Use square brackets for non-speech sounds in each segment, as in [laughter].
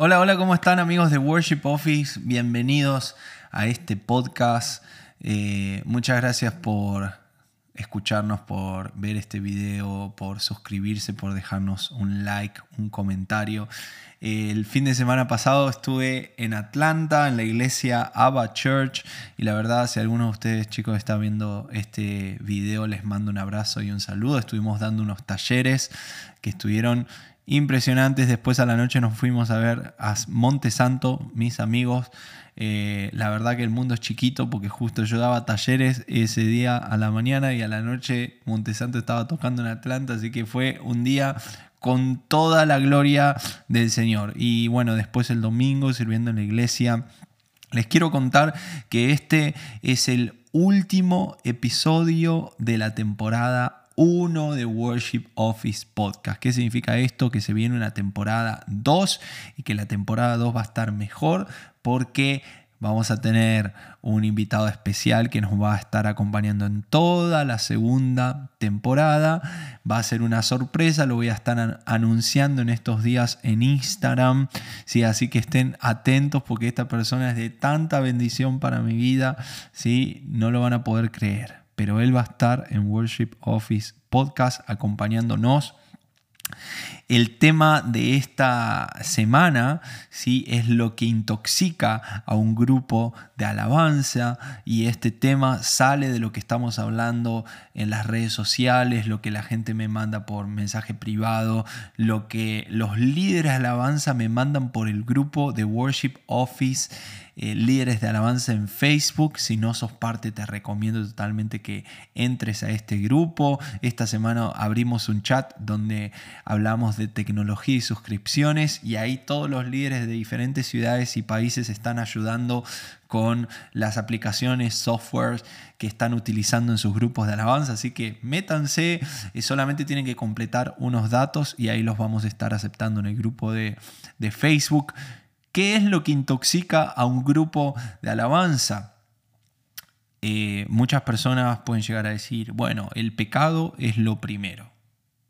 Hola, hola, ¿cómo están amigos de Worship Office? Bienvenidos a este podcast. Eh, muchas gracias por escucharnos, por ver este video, por suscribirse, por dejarnos un like, un comentario. El fin de semana pasado estuve en Atlanta, en la iglesia Abba Church, y la verdad, si alguno de ustedes chicos está viendo este video, les mando un abrazo y un saludo. Estuvimos dando unos talleres que estuvieron impresionantes. Después a la noche nos fuimos a ver a Monte Santo, mis amigos. Eh, la verdad que el mundo es chiquito porque justo yo daba talleres ese día a la mañana y a la noche Monte Santo estaba tocando en Atlanta, así que fue un día con toda la gloria del Señor. Y bueno, después el domingo sirviendo en la iglesia. Les quiero contar que este es el último episodio de la temporada uno de Worship Office Podcast. ¿Qué significa esto? Que se viene una temporada 2 y que la temporada 2 va a estar mejor porque vamos a tener un invitado especial que nos va a estar acompañando en toda la segunda temporada. Va a ser una sorpresa, lo voy a estar anunciando en estos días en Instagram. ¿sí? Así que estén atentos porque esta persona es de tanta bendición para mi vida, ¿sí? no lo van a poder creer pero él va a estar en Worship Office Podcast acompañándonos. El tema de esta semana ¿sí? es lo que intoxica a un grupo de alabanza y este tema sale de lo que estamos hablando en las redes sociales, lo que la gente me manda por mensaje privado, lo que los líderes de alabanza me mandan por el grupo de Worship Office eh, líderes de alabanza en Facebook. Si no sos parte, te recomiendo totalmente que entres a este grupo. Esta semana abrimos un chat donde hablamos de tecnología y suscripciones y ahí todos los líderes de diferentes ciudades y países están ayudando con las aplicaciones, softwares que están utilizando en sus grupos de alabanza. Así que métanse, y solamente tienen que completar unos datos y ahí los vamos a estar aceptando en el grupo de, de Facebook. ¿Qué es lo que intoxica a un grupo de alabanza? Eh, muchas personas pueden llegar a decir, bueno, el pecado es lo primero,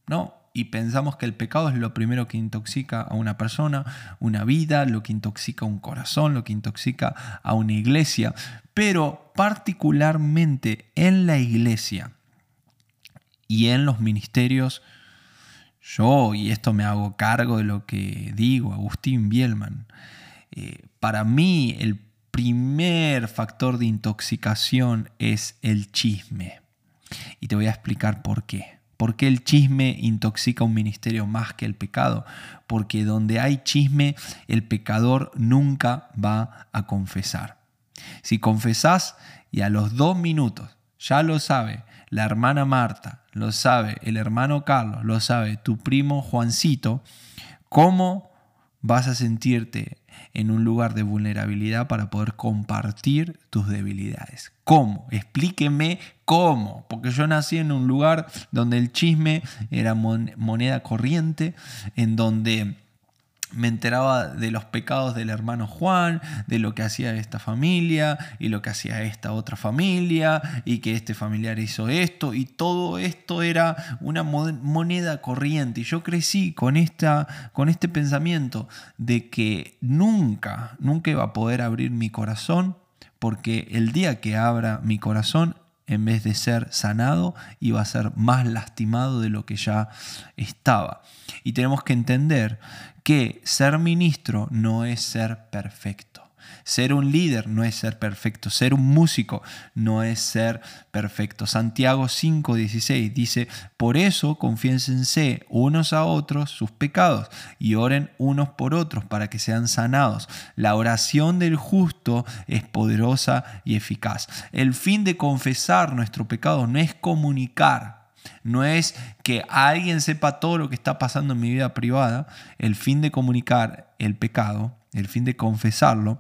¿no? Y pensamos que el pecado es lo primero que intoxica a una persona, una vida, lo que intoxica un corazón, lo que intoxica a una iglesia. Pero particularmente en la iglesia y en los ministerios, yo, y esto me hago cargo de lo que digo, Agustín Bielman, eh, para mí el primer factor de intoxicación es el chisme. Y te voy a explicar por qué. ¿Por qué el chisme intoxica un ministerio más que el pecado? Porque donde hay chisme, el pecador nunca va a confesar. Si confesás y a los dos minutos, ya lo sabe la hermana Marta, lo sabe el hermano Carlos, lo sabe tu primo Juancito, ¿cómo vas a sentirte en un lugar de vulnerabilidad para poder compartir tus debilidades? ¿Cómo? Explíqueme cómo, porque yo nací en un lugar donde el chisme era moneda corriente, en donde me enteraba de los pecados del hermano Juan, de lo que hacía esta familia y lo que hacía esta otra familia y que este familiar hizo esto y todo esto era una moneda corriente y yo crecí con, esta, con este pensamiento de que nunca, nunca iba a poder abrir mi corazón porque el día que abra mi corazón en vez de ser sanado, iba a ser más lastimado de lo que ya estaba. Y tenemos que entender que ser ministro no es ser perfecto. Ser un líder no es ser perfecto. Ser un músico no es ser perfecto. Santiago 5:16 dice, por eso confiénsense unos a otros sus pecados y oren unos por otros para que sean sanados. La oración del justo es poderosa y eficaz. El fin de confesar nuestro pecado no es comunicar no es que alguien sepa todo lo que está pasando en mi vida privada. El fin de comunicar el pecado, el fin de confesarlo,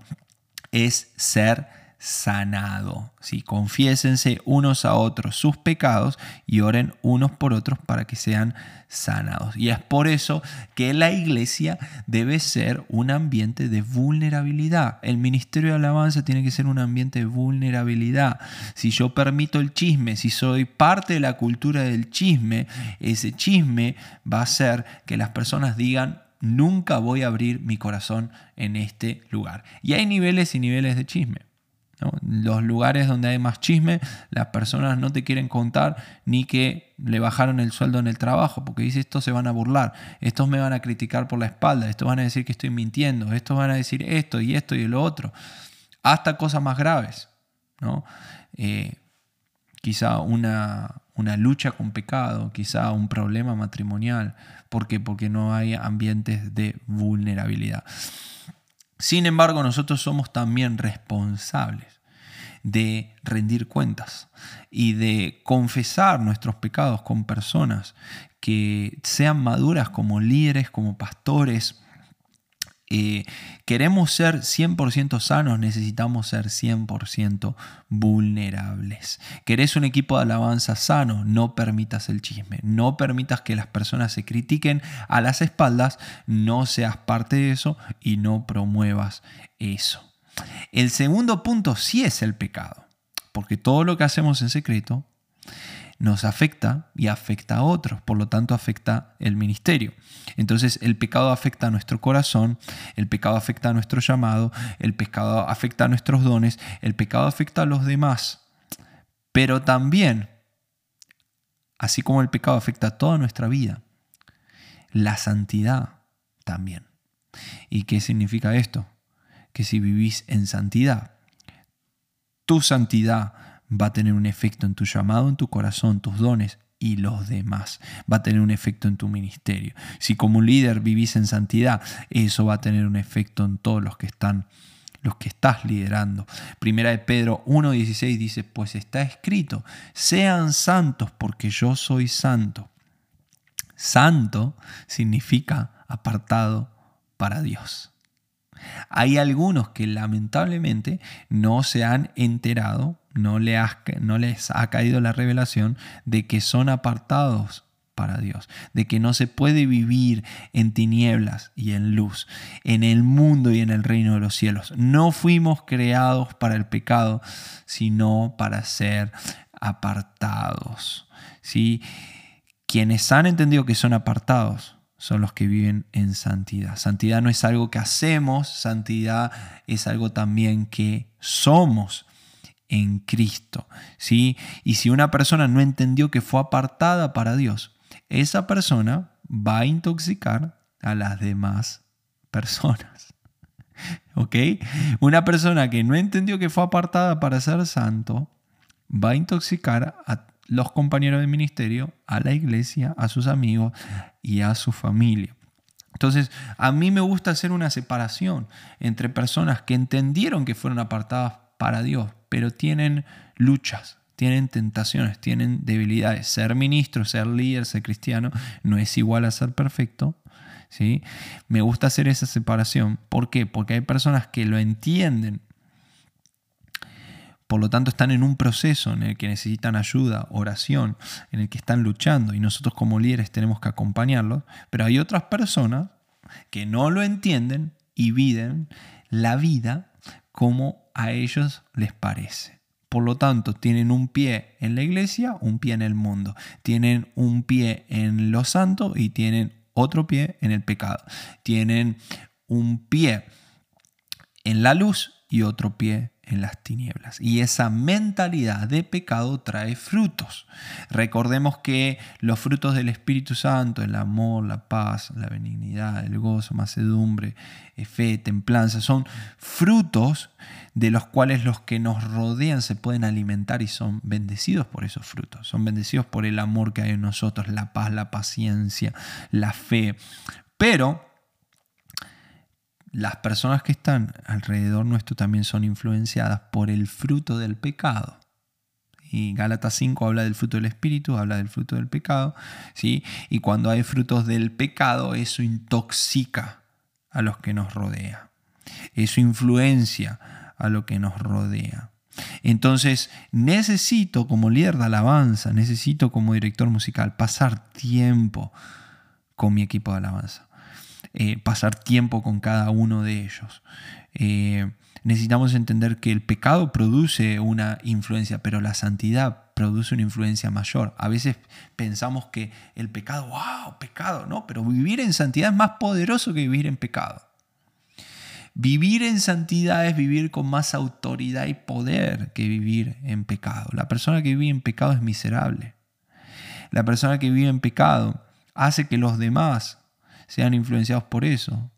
es ser sanado. ¿sí? Confiésense unos a otros sus pecados y oren unos por otros para que sean sanados. Y es por eso que la iglesia debe ser un ambiente de vulnerabilidad. El ministerio de alabanza tiene que ser un ambiente de vulnerabilidad. Si yo permito el chisme, si soy parte de la cultura del chisme, ese chisme va a hacer que las personas digan nunca voy a abrir mi corazón en este lugar. Y hay niveles y niveles de chisme. Los lugares donde hay más chisme, las personas no te quieren contar ni que le bajaron el sueldo en el trabajo, porque dice estos se van a burlar, estos me van a criticar por la espalda, estos van a decir que estoy mintiendo, estos van a decir esto y esto y lo otro, hasta cosas más graves. ¿no? Eh, quizá una, una lucha con pecado, quizá un problema matrimonial. ¿Por qué? Porque no hay ambientes de vulnerabilidad. Sin embargo, nosotros somos también responsables de rendir cuentas y de confesar nuestros pecados con personas que sean maduras como líderes, como pastores, eh, queremos ser 100% sanos, necesitamos ser 100% vulnerables. ¿Querés un equipo de alabanza sano? No permitas el chisme, no permitas que las personas se critiquen a las espaldas, no seas parte de eso y no promuevas eso. El segundo punto sí es el pecado, porque todo lo que hacemos en secreto nos afecta y afecta a otros, por lo tanto afecta el ministerio. Entonces el pecado afecta a nuestro corazón, el pecado afecta a nuestro llamado, el pecado afecta a nuestros dones, el pecado afecta a los demás. Pero también, así como el pecado afecta a toda nuestra vida, la santidad también. ¿Y qué significa esto? Que si vivís en santidad, tu santidad va a tener un efecto en tu llamado, en tu corazón, tus dones y los demás. Va a tener un efecto en tu ministerio. Si como líder vivís en santidad, eso va a tener un efecto en todos los que están los que estás liderando. Primera de Pedro 1:16 dice, "Pues está escrito: sean santos porque yo soy santo." Santo significa apartado para Dios. Hay algunos que lamentablemente no se han enterado no, les ha caído la revelación de que son apartados para Dios, de que no se puede vivir en tinieblas y en luz, en el mundo y en el reino de los cielos. No fuimos creados para el pecado, sino para ser apartados. ¿sí? Quienes han entendido que son apartados son los que viven en santidad. Santidad no es algo que hacemos, santidad es algo también que somos en Cristo. ¿sí? Y si una persona no entendió que fue apartada para Dios, esa persona va a intoxicar a las demás personas. [laughs] ¿Ok? Una persona que no entendió que fue apartada para ser santo, va a intoxicar a los compañeros de ministerio, a la iglesia, a sus amigos y a su familia. Entonces, a mí me gusta hacer una separación entre personas que entendieron que fueron apartadas para Dios, pero tienen luchas, tienen tentaciones, tienen debilidades. Ser ministro, ser líder, ser cristiano no es igual a ser perfecto. ¿sí? Me gusta hacer esa separación. ¿Por qué? Porque hay personas que lo entienden. Por lo tanto, están en un proceso en el que necesitan ayuda, oración, en el que están luchando y nosotros como líderes tenemos que acompañarlos. Pero hay otras personas que no lo entienden y viven la vida como a ellos les parece. Por lo tanto, tienen un pie en la iglesia, un pie en el mundo. Tienen un pie en lo santo y tienen otro pie en el pecado. Tienen un pie en la luz y otro pie en las tinieblas. Y esa mentalidad de pecado trae frutos. Recordemos que los frutos del Espíritu Santo, el amor, la paz, la benignidad, el gozo, macedumbre, eh, fe, templanza, son frutos de los cuales los que nos rodean se pueden alimentar y son bendecidos por esos frutos. Son bendecidos por el amor que hay en nosotros, la paz, la paciencia, la fe. Pero las personas que están alrededor nuestro también son influenciadas por el fruto del pecado. Y Gálatas 5 habla del fruto del espíritu, habla del fruto del pecado, ¿sí? Y cuando hay frutos del pecado, eso intoxica a los que nos rodea. Eso influencia a lo que nos rodea. Entonces, necesito como líder de alabanza, necesito como director musical pasar tiempo con mi equipo de alabanza. Eh, pasar tiempo con cada uno de ellos. Eh, necesitamos entender que el pecado produce una influencia, pero la santidad produce una influencia mayor. A veces pensamos que el pecado, wow, pecado, no, pero vivir en santidad es más poderoso que vivir en pecado. Vivir en santidad es vivir con más autoridad y poder que vivir en pecado. La persona que vive en pecado es miserable. La persona que vive en pecado hace que los demás sean influenciados por eso.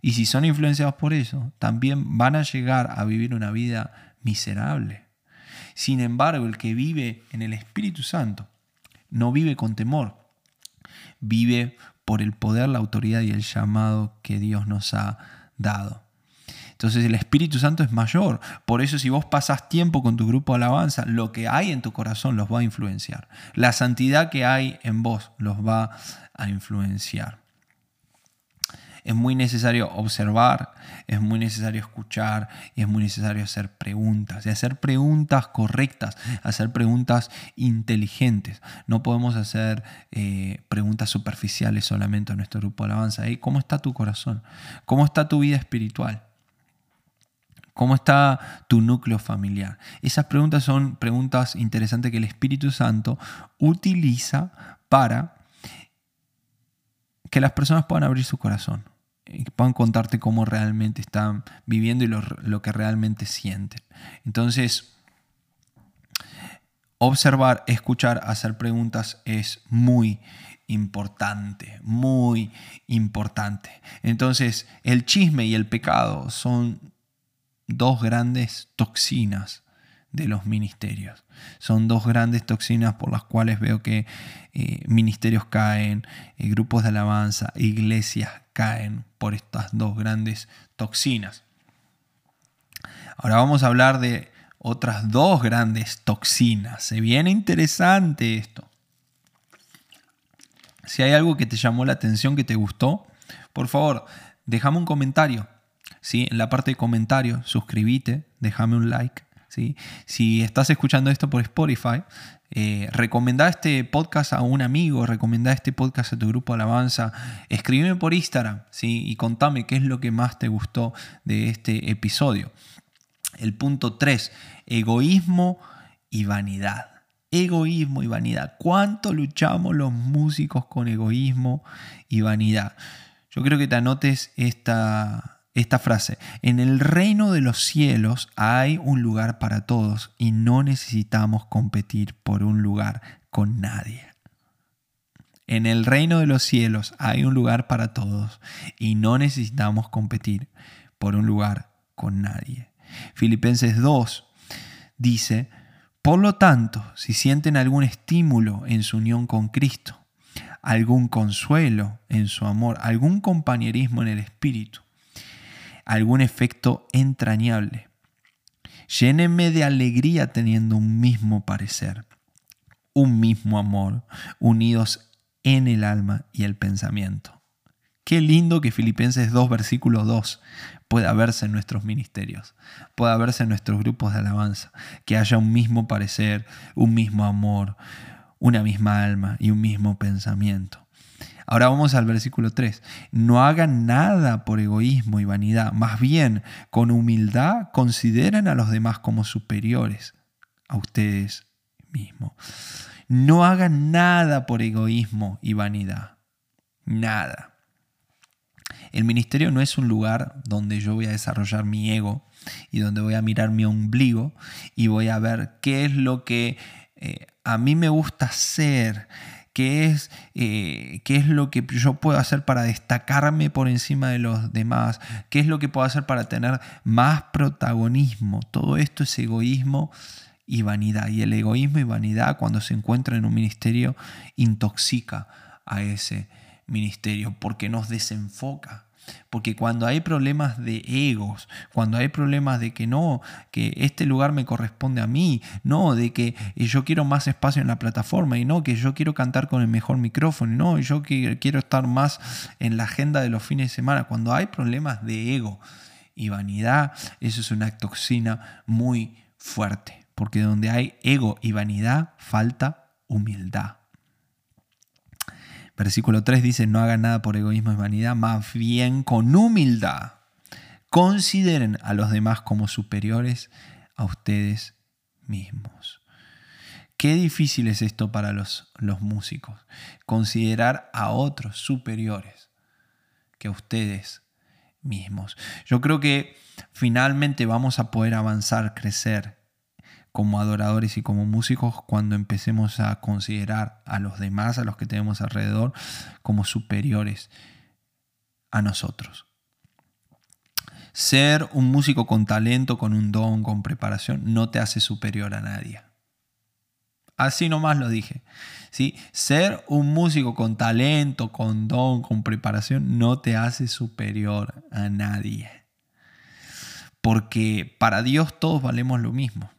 Y si son influenciados por eso, también van a llegar a vivir una vida miserable. Sin embargo, el que vive en el Espíritu Santo no vive con temor, vive por el poder, la autoridad y el llamado que Dios nos ha dado. Entonces el Espíritu Santo es mayor. Por eso si vos pasás tiempo con tu grupo de alabanza, lo que hay en tu corazón los va a influenciar. La santidad que hay en vos los va a influenciar es muy necesario observar, es muy necesario escuchar y es muy necesario hacer preguntas. Y hacer preguntas correctas, hacer preguntas inteligentes. No podemos hacer eh, preguntas superficiales solamente a nuestro grupo de alabanza. ¿Cómo está tu corazón? ¿Cómo está tu vida espiritual? ¿Cómo está tu núcleo familiar? Esas preguntas son preguntas interesantes que el Espíritu Santo utiliza para que las personas puedan abrir su corazón que puedan contarte cómo realmente están viviendo y lo, que realmente sienten. Entonces, observar, escuchar, hacer preguntas es muy importante, muy importante. Entonces, el chisme y el pecado son dos grandes toxinas de los ministerios. Son dos grandes toxinas por las cuales veo que eh, ministerios caen, eh, grupos de alabanza, iglesias caen por estas dos grandes toxinas. Ahora vamos a hablar de otras dos grandes toxinas. Se viene interesante esto. Si hay algo que te llamó la atención, que te gustó, por favor, déjame un comentario. ¿sí? En la parte de comentarios, suscríbete, déjame un like si estás escuchando esto por Spotify, eh, recomendá este podcast a un amigo, recomendá este podcast a tu grupo alabanza, escríbeme por Instagram ¿sí? y contame qué es lo que más te gustó de este episodio. El punto 3, egoísmo y vanidad. Egoísmo y vanidad. ¿Cuánto luchamos los músicos con egoísmo y vanidad? Yo creo que te anotes esta, esta frase, en el reino de los cielos hay un lugar para todos y no necesitamos competir por un lugar con nadie. En el reino de los cielos hay un lugar para todos y no necesitamos competir por un lugar con nadie. Filipenses 2 dice, por lo tanto, si sienten algún estímulo en su unión con Cristo, algún consuelo en su amor, algún compañerismo en el Espíritu, algún efecto entrañable. Llénenme de alegría teniendo un mismo parecer, un mismo amor, unidos en el alma y el pensamiento. Qué lindo que Filipenses 2, versículo 2 pueda verse en nuestros ministerios, pueda verse en nuestros grupos de alabanza, que haya un mismo parecer, un mismo amor, una misma alma y un mismo pensamiento. Ahora vamos al versículo 3. No hagan nada por egoísmo y vanidad, más bien con humildad consideren a los demás como superiores a ustedes mismos. No hagan nada por egoísmo y vanidad. Nada. El ministerio no es un lugar donde yo voy a desarrollar mi ego y donde voy a mirar mi ombligo y voy a ver qué es lo que eh, a mí me gusta hacer, qué es, eh, qué es lo que yo puedo hacer para destacarme por encima de los demás, qué es lo que puedo hacer para tener más protagonismo. Todo esto es egoísmo y vanidad. Y el egoísmo y vanidad cuando se encuentra en un ministerio intoxica a ese ministerio porque nos desenfoca porque cuando hay problemas de egos, cuando hay problemas de que no, que este lugar me corresponde a mí, no, de que yo quiero más espacio en la plataforma y no, que yo quiero cantar con el mejor micrófono, y no, yo quiero estar más en la agenda de los fines de semana, cuando hay problemas de ego y vanidad, eso es una toxina muy fuerte, porque donde hay ego y vanidad falta humildad. Versículo 3 dice, no hagan nada por egoísmo y vanidad, más bien con humildad. Consideren a los demás como superiores a ustedes mismos. Qué difícil es esto para los, los músicos, considerar a otros superiores que a ustedes mismos. Yo creo que finalmente vamos a poder avanzar, crecer como adoradores y como músicos cuando empecemos a considerar a los demás, a los que tenemos alrededor, como superiores a nosotros. Ser un músico con talento, con un don, con preparación, no te hace superior a nadie. Así nomás lo dije. ¿sí? Ser un músico con talento, con don, con preparación, no te hace superior a nadie. Porque para Dios todos valemos lo mismo.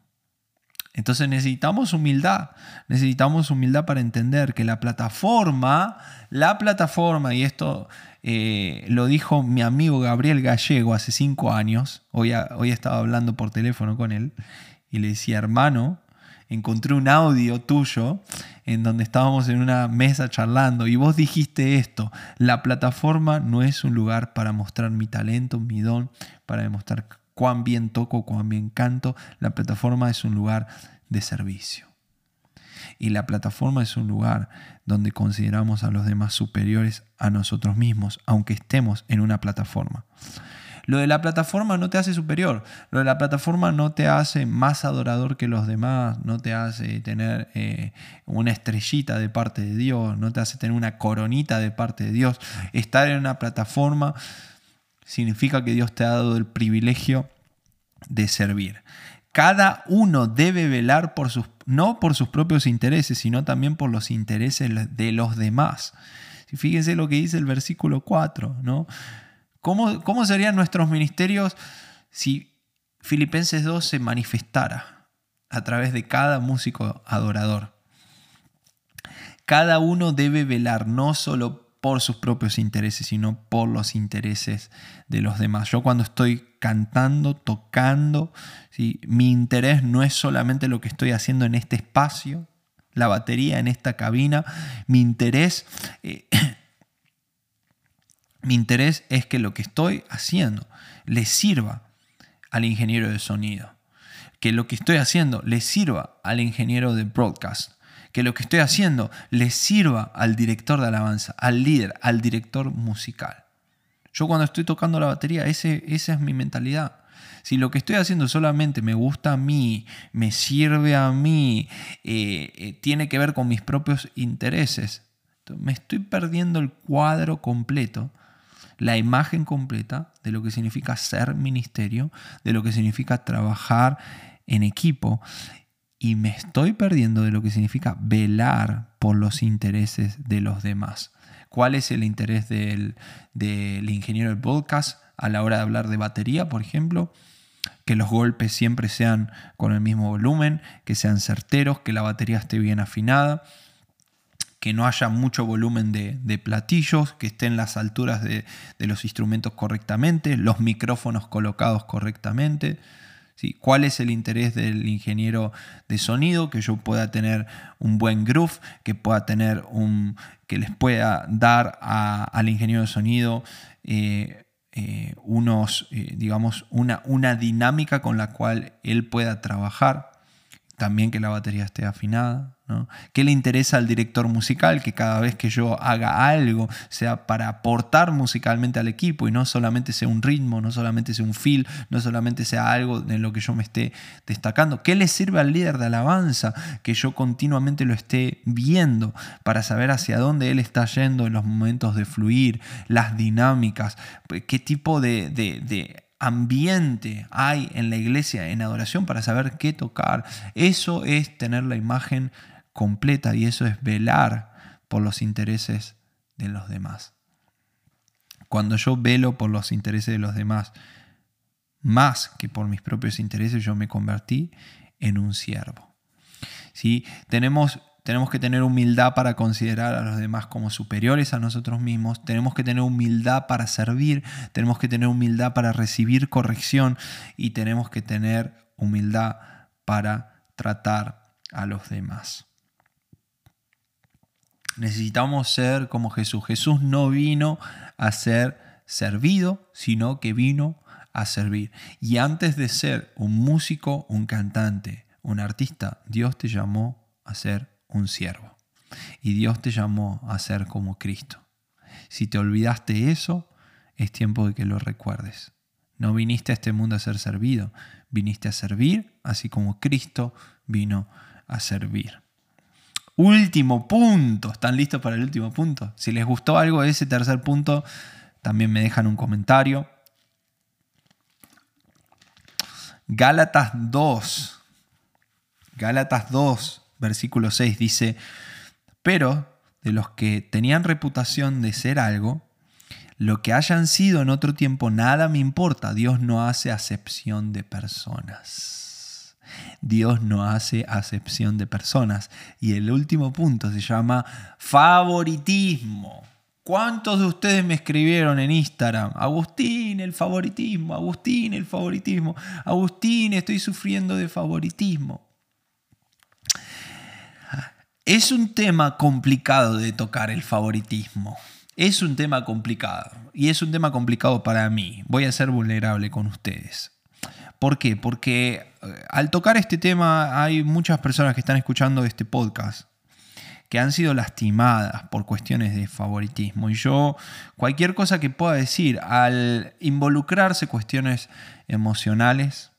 Entonces necesitamos humildad, necesitamos humildad para entender que la plataforma, la plataforma, y esto eh, lo dijo mi amigo Gabriel Gallego hace cinco años, hoy, hoy estaba hablando por teléfono con él, y le decía, hermano, encontré un audio tuyo en donde estábamos en una mesa charlando y vos dijiste esto, la plataforma no es un lugar para mostrar mi talento, mi don, para demostrar cuán bien toco, cuán bien canto. La plataforma es un lugar de servicio. Y la plataforma es un lugar donde consideramos a los demás superiores a nosotros mismos, aunque estemos en una plataforma. Lo de la plataforma no te hace superior, lo de la plataforma no te hace más adorador que los demás, no te hace tener eh, una estrellita de parte de Dios, no te hace tener una coronita de parte de Dios. Estar en una plataforma significa que Dios te ha dado el privilegio de servir. Cada uno debe velar por sus, no por sus propios intereses, sino también por los intereses de los demás. Fíjense lo que dice el versículo 4, ¿no? ¿Cómo, ¿Cómo serían nuestros ministerios si Filipenses 2 se manifestara a través de cada músico adorador? Cada uno debe velar no solo por sus propios intereses, sino por los intereses de los demás. Yo cuando estoy cantando, tocando, mi interés no es solamente lo que estoy haciendo en este espacio, la batería en esta cabina, mi interés, eh, [coughs] mi interés es que lo que estoy haciendo le sirva al ingeniero de sonido, que lo que estoy haciendo le sirva al ingeniero de broadcast, que lo que estoy haciendo le sirva al director de alabanza, al líder, al director musical. Yo cuando estoy tocando la batería, ese, esa es mi mentalidad. Si lo que estoy haciendo solamente me gusta a mí, me sirve a mí, eh, eh, tiene que ver con mis propios intereses, me estoy perdiendo el cuadro completo, la imagen completa de lo que significa ser ministerio, de lo que significa trabajar en equipo y me estoy perdiendo de lo que significa velar por los intereses de los demás. ¿Cuál es el interés del, ingeniero del podcast a la hora de hablar de batería, por ejemplo? Que los golpes siempre sean con el mismo volumen, que sean certeros, que la batería esté bien afinada, que no haya mucho volumen de, de platillos, que estén las alturas de, de los instrumentos correctamente, los micrófonos colocados correctamente. ¿Cuál es el interés del ingeniero de sonido? Que yo pueda tener un buen groove, que pueda tener un. que les pueda dar al ingeniero de sonido eh, eh, unos, eh, digamos, una, una dinámica con la cual él pueda trabajar. También que la batería esté afinada, ¿Qué le interesa al director musical? Que cada vez que yo haga algo sea para aportar musicalmente al equipo y no solamente sea un ritmo, no solamente sea un feel, no solamente sea algo en lo que yo me esté destacando. ¿Qué le sirve al líder de alabanza que yo continuamente lo esté viendo para saber hacia dónde él está yendo en los momentos de fluir, las dinámicas, qué tipo de, de ambiente hay en la iglesia en adoración para saber qué tocar. Eso es tener la imagen completa y eso es velar por los intereses de los demás. Cuando yo velo por los intereses de los demás, más que por mis propios intereses, yo me convertí en un siervo. ¿Sí? Tenemos, tenemos que tener humildad para considerar a los demás como superiores a nosotros mismos, tenemos que tener humildad para servir, tenemos que tener humildad para recibir corrección y tenemos que tener humildad para tratar a los demás. Necesitamos ser como Jesús. Jesús no vino a ser servido, sino que vino a servir. Y antes de ser un músico, un cantante, un artista, Dios te llamó a ser un siervo. Y Dios te llamó a ser como Cristo. Si te olvidaste eso, es tiempo de que lo recuerdes. No viniste a este mundo a ser servido, viniste a servir, así como Cristo vino a servir. Último punto. ¿Están listos para el último punto? Si les gustó algo de ese tercer punto, también me dejan un comentario. Gálatas 2. Gálatas 2, versículo 6 dice, pero de los que tenían reputación de ser algo, lo que hayan sido en otro tiempo, nada me importa. Dios no hace acepción de personas. Dios no hace acepción de personas. Y el último punto se llama favoritismo. ¿Cuántos de ustedes me escribieron en Instagram? Agustín, el favoritismo, Agustín, el favoritismo, Agustín, estoy sufriendo de favoritismo. Es un tema complicado de tocar el favoritismo. Es un tema complicado y es un tema complicado para mí. Voy a ser vulnerable con ustedes. ¿Por qué? Porque eh, al tocar este tema hay muchas personas que están escuchando este podcast que han sido lastimadas por cuestiones de favoritismo. Y yo, cualquier cosa que pueda decir, al involucrarse cuestiones emocionales,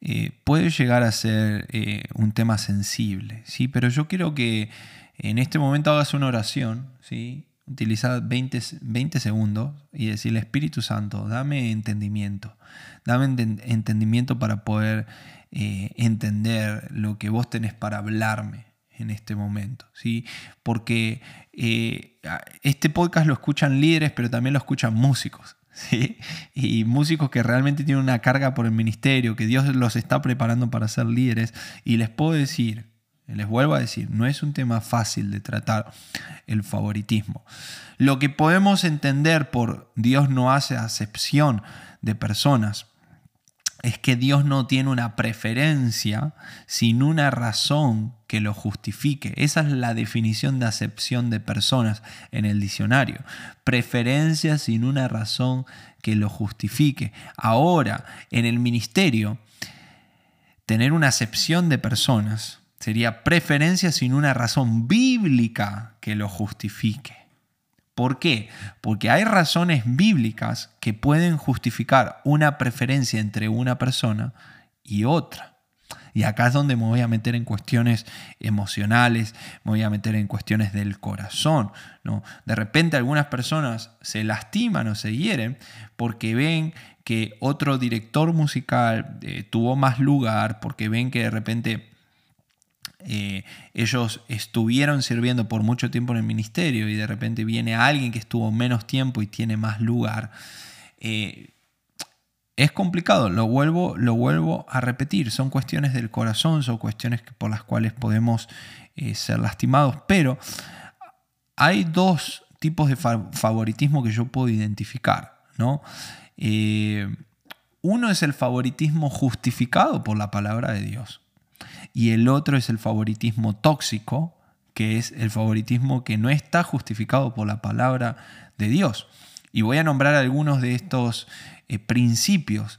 eh, puede llegar a ser eh, un tema sensible, ¿sí? Pero yo quiero que en este momento hagas una oración, ¿sí? Utiliza 20, 20 segundos y decirle, Espíritu Santo, dame entendimiento, dame entendimiento para poder eh, entender lo que vos tenés para hablarme en este momento, ¿sí? Porque eh, este podcast lo escuchan líderes, pero también lo escuchan músicos, [laughs] ¿sí? Y músicos que realmente tienen una carga por el ministerio, que Dios los está preparando para ser líderes, y les puedo decir, les vuelvo a decir, no es un tema fácil de tratar el favoritismo. Lo que podemos entender por Dios no hace acepción de personas es que Dios no tiene una preferencia sin una razón que lo justifique. Esa es la definición de acepción de personas en el diccionario. Preferencia sin una razón que lo justifique. Ahora, en el ministerio, tener una acepción de personas Sería preferencia sin una razón bíblica que lo justifique. ¿Por qué? Porque hay razones bíblicas que pueden justificar una preferencia entre una persona y otra. Y acá es donde me voy a meter en cuestiones emocionales, me voy a meter en cuestiones del corazón. ¿no? De repente algunas personas se lastiman o se hieren porque ven que otro director musical eh, tuvo más lugar, porque ven que de repente eh, ellos estuvieron sirviendo por mucho tiempo en el ministerio y de repente viene alguien que estuvo menos tiempo y tiene más lugar. Eh, es complicado, lo vuelvo, lo vuelvo a repetir, son cuestiones del corazón, son cuestiones por las cuales podemos eh, ser lastimados, pero hay dos tipos de favoritismo que yo puedo identificar. ¿no? uno es el favoritismo justificado por la palabra de Dios y el otro es el favoritismo tóxico, que es el favoritismo que no está justificado por la palabra de Dios. Y voy a nombrar algunos de estos eh, principios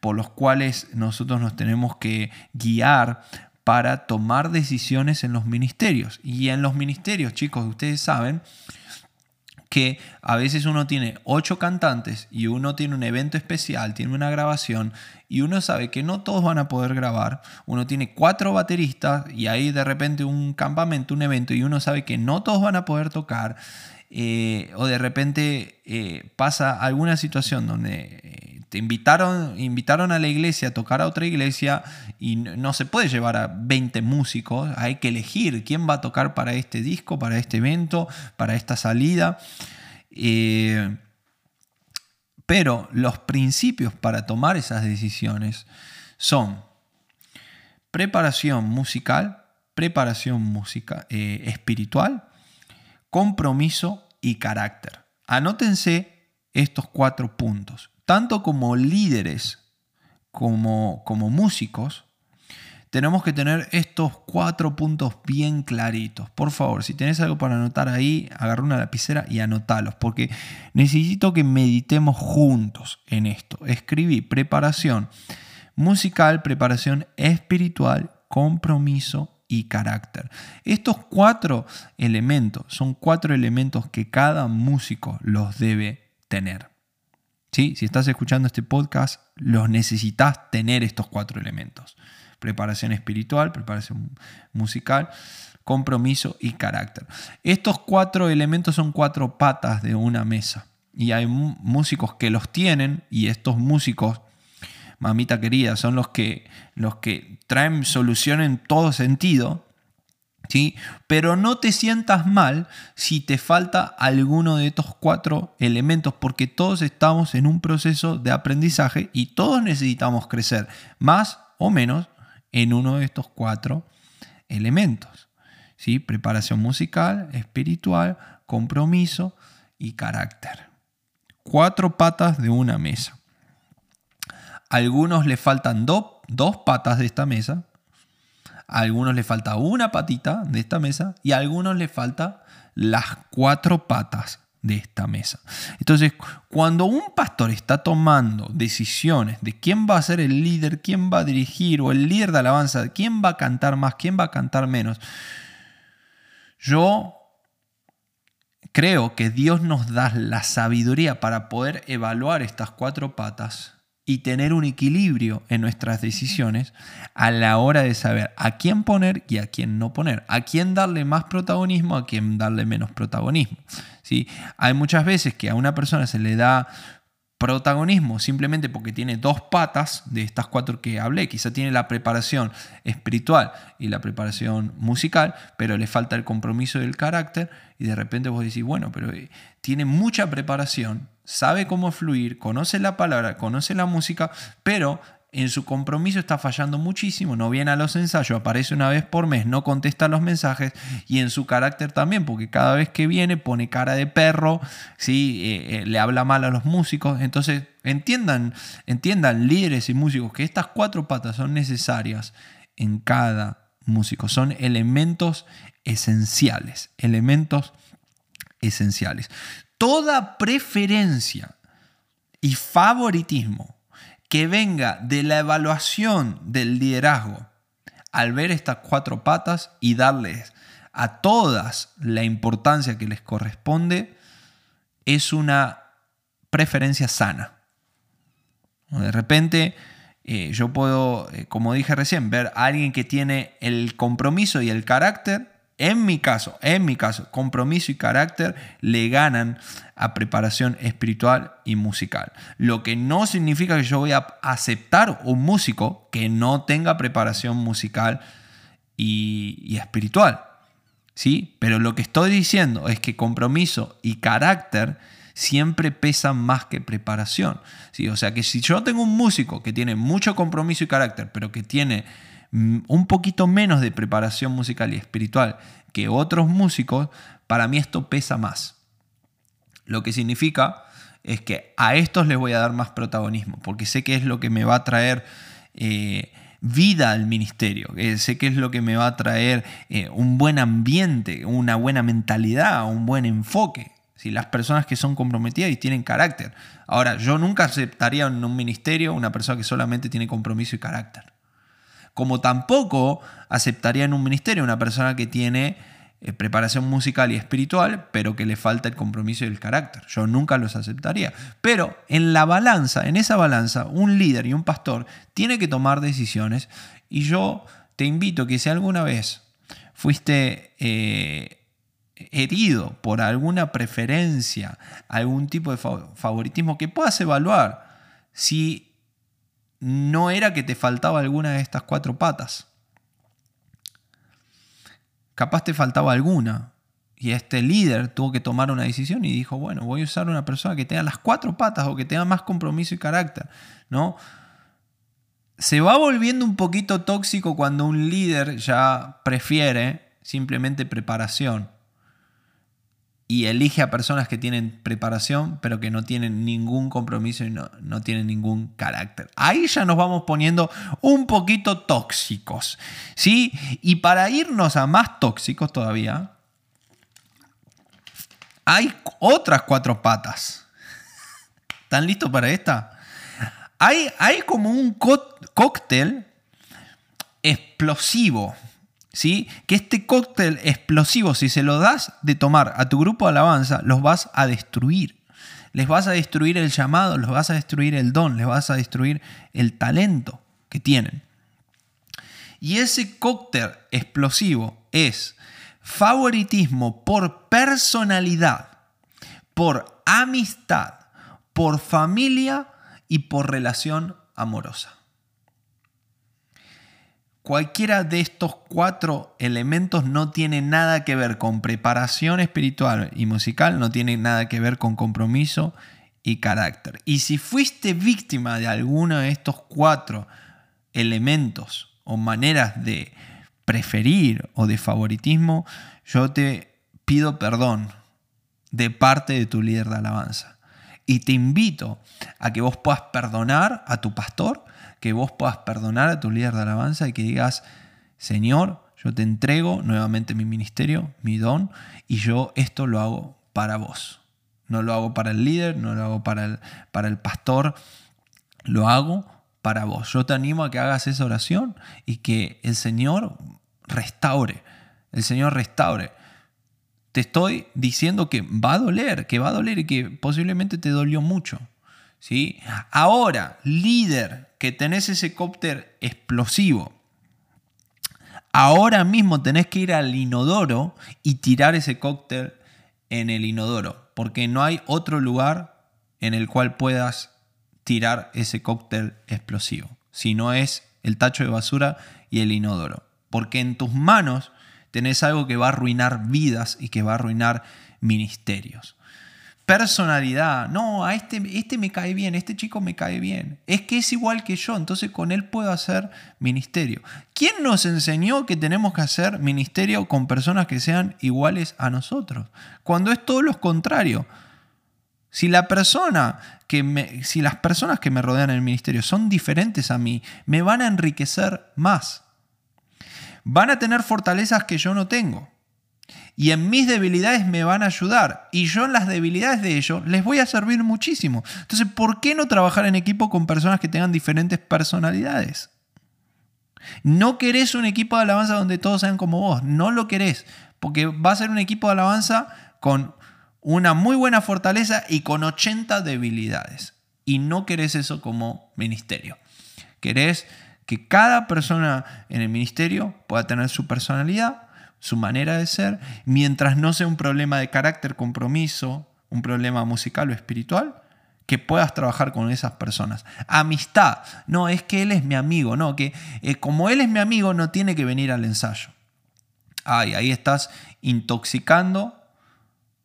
por los cuales nosotros nos tenemos que guiar para tomar decisiones en los ministerios. Y en los ministerios, chicos, ustedes saben, que a veces uno tiene ocho cantantes y uno tiene un evento especial, tiene una grabación y uno sabe que no todos van a poder grabar. Uno tiene cuatro bateristas y ahí de repente un campamento, un evento y uno sabe que no todos van a poder tocar. Eh, o de repente eh, pasa alguna situación donde eh, te invitaron, invitaron a la iglesia a tocar a otra iglesia y no se puede llevar a 20 músicos, hay que elegir quién va a tocar para este disco, para este evento, para esta salida. pero los principios para tomar esas decisiones son preparación musical, preparación música, espiritual, compromiso y carácter. Anótense estos cuatro puntos. Tanto como líderes como, como músicos, tenemos que tener estos cuatro puntos bien claritos. Por favor, si tenés algo para anotar ahí, agarra una lapicera y anotalos, porque necesito que meditemos juntos en esto. Escribí preparación musical, preparación espiritual, compromiso y carácter. Estos cuatro elementos son cuatro elementos que cada músico los debe tener. ¿Sí? Si estás escuchando este podcast, los necesitas tener estos cuatro elementos. Preparación espiritual, preparación musical, compromiso y carácter. Estos cuatro elementos son cuatro patas de una mesa. Y hay músicos que los tienen y estos músicos, mamita querida, son los que, los que traen solución en todo sentido. ¿Sí? Pero no te sientas mal si te falta alguno de estos cuatro elementos, porque todos estamos en un proceso de aprendizaje y todos necesitamos crecer más o menos en uno de estos cuatro elementos. ¿sí? Preparación musical, espiritual, compromiso y carácter. Cuatro patas de una mesa. Algunos le faltan dos patas de esta mesa, a algunos le falta una patita de esta mesa y a algunos le falta las cuatro patas de esta mesa. Entonces, cuando un pastor está tomando decisiones de quién va a ser el líder, quién va a dirigir o el líder de alabanza, quién va a cantar más, quién va a cantar menos, yo creo que Dios nos da la sabiduría para poder evaluar estas cuatro patas y tener un equilibrio en nuestras decisiones a la hora de saber a quién poner y a quién no poner, a quién darle más protagonismo, a quién darle menos protagonismo. ¿sí? Hay muchas veces que a una persona se le da protagonismo simplemente porque tiene dos patas de estas cuatro que hablé. Quizá tiene la preparación espiritual y la preparación musical, pero le falta el compromiso del carácter y de repente vos decís, bueno, pero eh, tiene mucha preparación, sabe cómo fluir, conoce la palabra, conoce la música, pero en su compromiso está fallando muchísimo, no viene a los ensayos, aparece una vez por mes, no contesta los mensajes y en su carácter también, porque cada vez que viene pone cara de perro, ¿sí? Eh, eh, le habla mal a los músicos. Entonces, entiendan, entiendan líderes y músicos que estas cuatro patas son necesarias en cada músico, son elementos esenciales, elementos esenciales. Toda preferencia y favoritismo que venga de la evaluación del liderazgo al ver estas cuatro patas y darles a todas la importancia que les corresponde, es una preferencia sana. De repente, eh, yo puedo, eh, como dije recién, ver a alguien que tiene el compromiso y el carácter en mi caso, en mi caso, compromiso y carácter le ganan a preparación espiritual y musical. Lo que no significa que yo voy a aceptar un músico que no tenga preparación musical y, espiritual. ¿sí? Pero lo que estoy diciendo es que compromiso y carácter siempre pesan más que preparación. ¿sí? O sea que si yo tengo un músico que tiene mucho compromiso y carácter, pero que tiene un poquito menos de preparación musical y espiritual que otros músicos, para mí esto pesa más. Lo que significa es que a estos les voy a dar más protagonismo, porque sé que es lo que me va a traer eh, vida al ministerio, sé que es lo que me va a traer eh, un buen ambiente, una buena mentalidad, un buen enfoque. Si las personas que son comprometidas y tienen carácter. Ahora, yo nunca aceptaría en un ministerio una persona que solamente tiene compromiso y carácter como tampoco aceptaría en un ministerio una persona que tiene eh, preparación musical y espiritual, pero que le falta el compromiso y el carácter. Yo nunca los aceptaría. Pero en la balanza, en esa balanza, un líder y un pastor tiene que tomar decisiones y yo te invito que si alguna vez fuiste eh, herido por alguna preferencia, algún tipo de favoritismo, que puedas evaluar si no era que te faltaba alguna de estas cuatro patas. Capaz te faltaba alguna. Y este líder tuvo que tomar una decisión y dijo, bueno, voy a usar una persona que tenga las cuatro patas o que tenga más compromiso y carácter. ¿no? Se va volviendo un poquito tóxico cuando un líder ya prefiere simplemente preparación y elige a personas que tienen preparación, pero que no tienen ningún compromiso y no, no, tienen ningún carácter. Ahí ya nos vamos poniendo un poquito tóxicos. ¿sí? Y para irnos a más tóxicos todavía, hay otras cuatro patas. ¿Están listos para esta? Hay, hay como un cóctel explosivo ¿Sí? Que este cóctel explosivo, si se lo das de tomar a tu grupo de alabanza, los vas a destruir. Les vas a destruir el llamado, los vas a destruir el don, les vas a destruir el talento que tienen. Y ese cóctel explosivo es favoritismo por personalidad, por amistad, por familia y por relación amorosa. Cualquiera de estos cuatro elementos no tiene nada que ver con preparación espiritual y musical, no tiene nada que ver con compromiso y carácter. Y si fuiste víctima de alguno de estos cuatro elementos o maneras de preferir o de favoritismo, yo te pido perdón de parte de tu líder de alabanza. Y te invito a que vos puedas perdonar a tu pastor, que vos puedas perdonar a tu líder de alabanza y que digas, Señor, yo te entrego nuevamente mi ministerio, mi don, y yo esto lo hago para vos. No lo hago para el líder, no lo hago para el, para el pastor, lo hago para vos. Yo te animo a que hagas esa oración y que el Señor restaure, el Señor restaure te estoy diciendo que va a doler, que va a doler y que posiblemente te dolió mucho. ¿Sí? Ahora, líder, que tenés ese cópter explosivo, ahora mismo tenés que ir al inodoro y tirar ese cóctel en el inodoro, porque no hay otro lugar en el cual puedas tirar ese cóctel explosivo, si no es el tacho de basura y el inodoro, porque en tus manos tenés algo que va a arruinar vidas y que va a arruinar ministerios. Personalidad, no, a este, este me cae bien, este chico me cae bien. Es que es igual que yo, entonces con él puedo hacer ministerio. ¿Quién nos enseñó que tenemos que hacer ministerio con personas que sean iguales a nosotros? Cuando es todo lo contrario. Si, la persona que si las personas que me rodean en el ministerio son diferentes a mí, me van a enriquecer más van a tener fortalezas que yo no tengo. Y en mis debilidades me van a ayudar. Y yo en las debilidades de ellos les voy a servir muchísimo. Entonces, ¿por qué no trabajar en equipo con personas que tengan diferentes personalidades? No querés un equipo de alabanza donde todos sean como vos. No lo querés. Porque va a ser un equipo de alabanza con una muy buena fortaleza y con 80 debilidades. Y no querés eso como ministerio. Querés que cada persona en el ministerio pueda tener su personalidad, su manera de ser, mientras no sea un problema de carácter, compromiso, un problema musical o espiritual, que puedas trabajar con esas personas. Amistad, no, es que él es mi amigo, no, que eh, como él es mi amigo no tiene que venir al ensayo. Ay, ahí estás intoxicando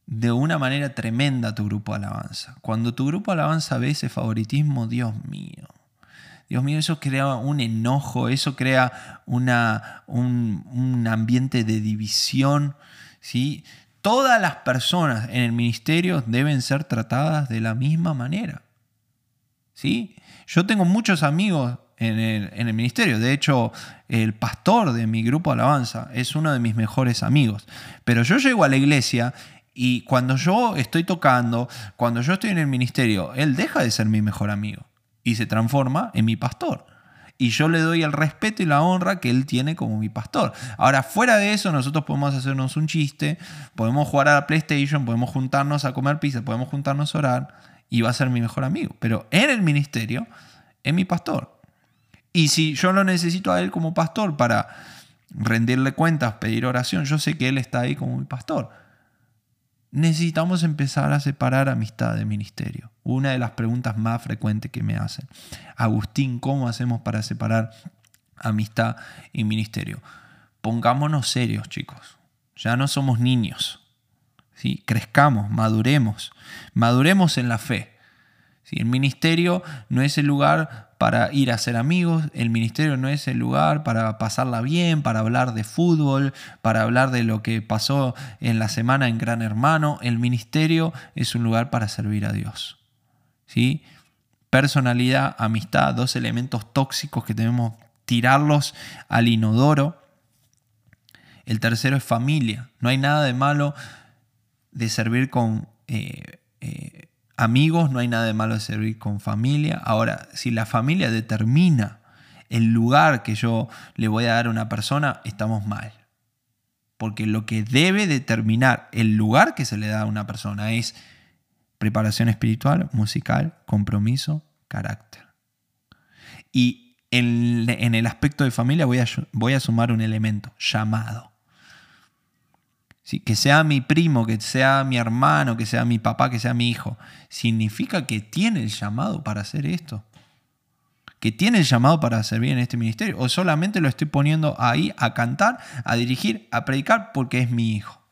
de una manera tremenda tu grupo de alabanza. Cuando tu grupo de alabanza ve ese favoritismo, Dios mío, Dios mío, eso crea un enojo, eso crea una, un, ambiente de división. ¿sí? Todas las personas en el ministerio deben ser tratadas de la misma manera. ¿sí? Yo tengo muchos amigos en el, en el, ministerio. De hecho, el pastor de mi grupo Alabanza es uno de mis mejores amigos. Pero yo llego a la iglesia y cuando yo estoy tocando, cuando yo estoy en el ministerio, él deja de ser mi mejor amigo y se transforma en mi pastor. Y yo le doy el respeto y la honra que él tiene como mi pastor. Ahora, fuera de eso, nosotros podemos hacernos un chiste, podemos jugar a la PlayStation, podemos juntarnos a comer pizza, podemos juntarnos a orar y va a ser mi mejor amigo. Pero en el ministerio es mi pastor. Y si yo lo necesito a él como pastor para rendirle cuentas, pedir oración, yo sé que él está ahí como mi pastor necesitamos empezar a separar amistad de ministerio. Una de las preguntas más frecuentes que me hacen. Agustín, ¿cómo hacemos para separar amistad y ministerio? Pongámonos serios, chicos. Ya no somos niños. ¿sí? Crezcamos, maduremos. Maduremos en la fe. El ministerio no es el lugar para ir a ser amigos, el ministerio no es el lugar para pasarla bien, para hablar de fútbol, para hablar de lo que pasó en la semana en Gran Hermano. El ministerio es un lugar para servir a Dios. ¿sí? Personalidad, amistad, dos elementos tóxicos que tenemos tirarlos al inodoro. El tercero es familia. No hay nada de malo de servir con eh, eh, amigos, no hay nada de malo de servir con familia. Ahora, si la familia determina el lugar que yo le voy a dar a una persona, estamos mal. Porque lo que debe determinar el lugar que se le da a una persona es preparación espiritual, musical, compromiso, carácter. Y en, el aspecto de familia voy a, sumar un elemento, llamado. Que sea mi primo, que sea mi hermano, que sea mi papá, que sea mi hijo. Significa que tiene el llamado para hacer esto. Que tiene el llamado para servir en este ministerio. O solamente lo estoy poniendo ahí a cantar, a dirigir, a predicar porque es mi hijo.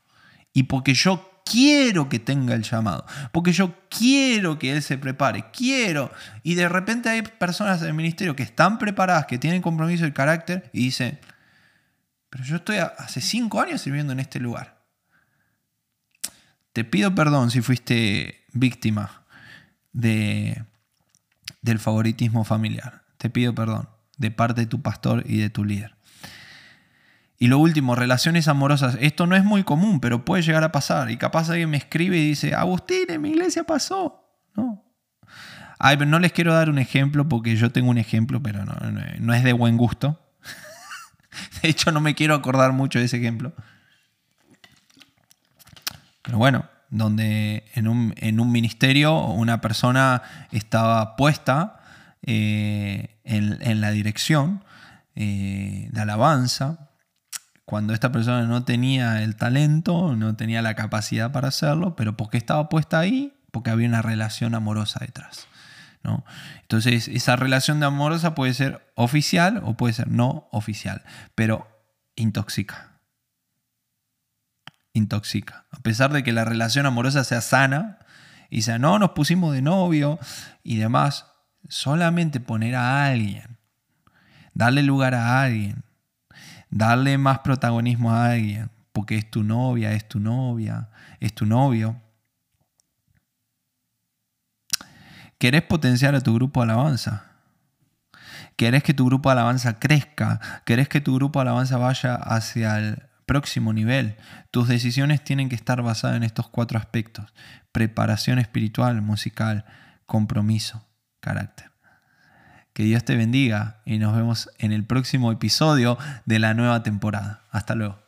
Y porque yo quiero que tenga el llamado, porque yo quiero que él se prepare, quiero. Y de repente hay personas del ministerio que están preparadas, que tienen compromiso y carácter, y dicen, pero yo estoy hace cinco años sirviendo en este lugar. Te pido perdón si fuiste víctima de, del favoritismo familiar. Te pido perdón de parte de tu pastor y de tu líder. Y lo último, relaciones amorosas. Esto no es muy común, pero puede llegar a pasar. Y capaz alguien me escribe y dice, Agustín, en mi iglesia pasó. No. Ay, no les quiero dar un ejemplo porque yo tengo un ejemplo, pero no, no, es de buen gusto. [laughs] de hecho, no me quiero acordar mucho de ese ejemplo. Pero bueno, donde en un, ministerio una persona estaba puesta eh, en, la dirección eh, de alabanza cuando esta persona no tenía el talento, no tenía la capacidad para hacerlo, pero porque estaba puesta ahí, porque había una relación amorosa detrás. ¿no? Entonces, esa relación de amorosa puede ser oficial o puede ser no oficial, pero intoxica. Intoxica. A pesar de que la relación amorosa sea sana y sea, no, nos pusimos de novio y demás, solamente poner a alguien, darle lugar a alguien, darle más protagonismo a alguien, porque es tu novia, es tu novia, es tu novio. ¿Querés potenciar a tu grupo de alabanza? ¿Querés que tu grupo de alabanza crezca? ¿Querés que tu grupo de alabanza vaya hacia el próximo nivel? Tus decisiones tienen que estar basadas en estos cuatro aspectos. Preparación espiritual, musical, compromiso, carácter. Que Dios te bendiga y nos vemos en el próximo episodio de la nueva temporada. Hasta luego.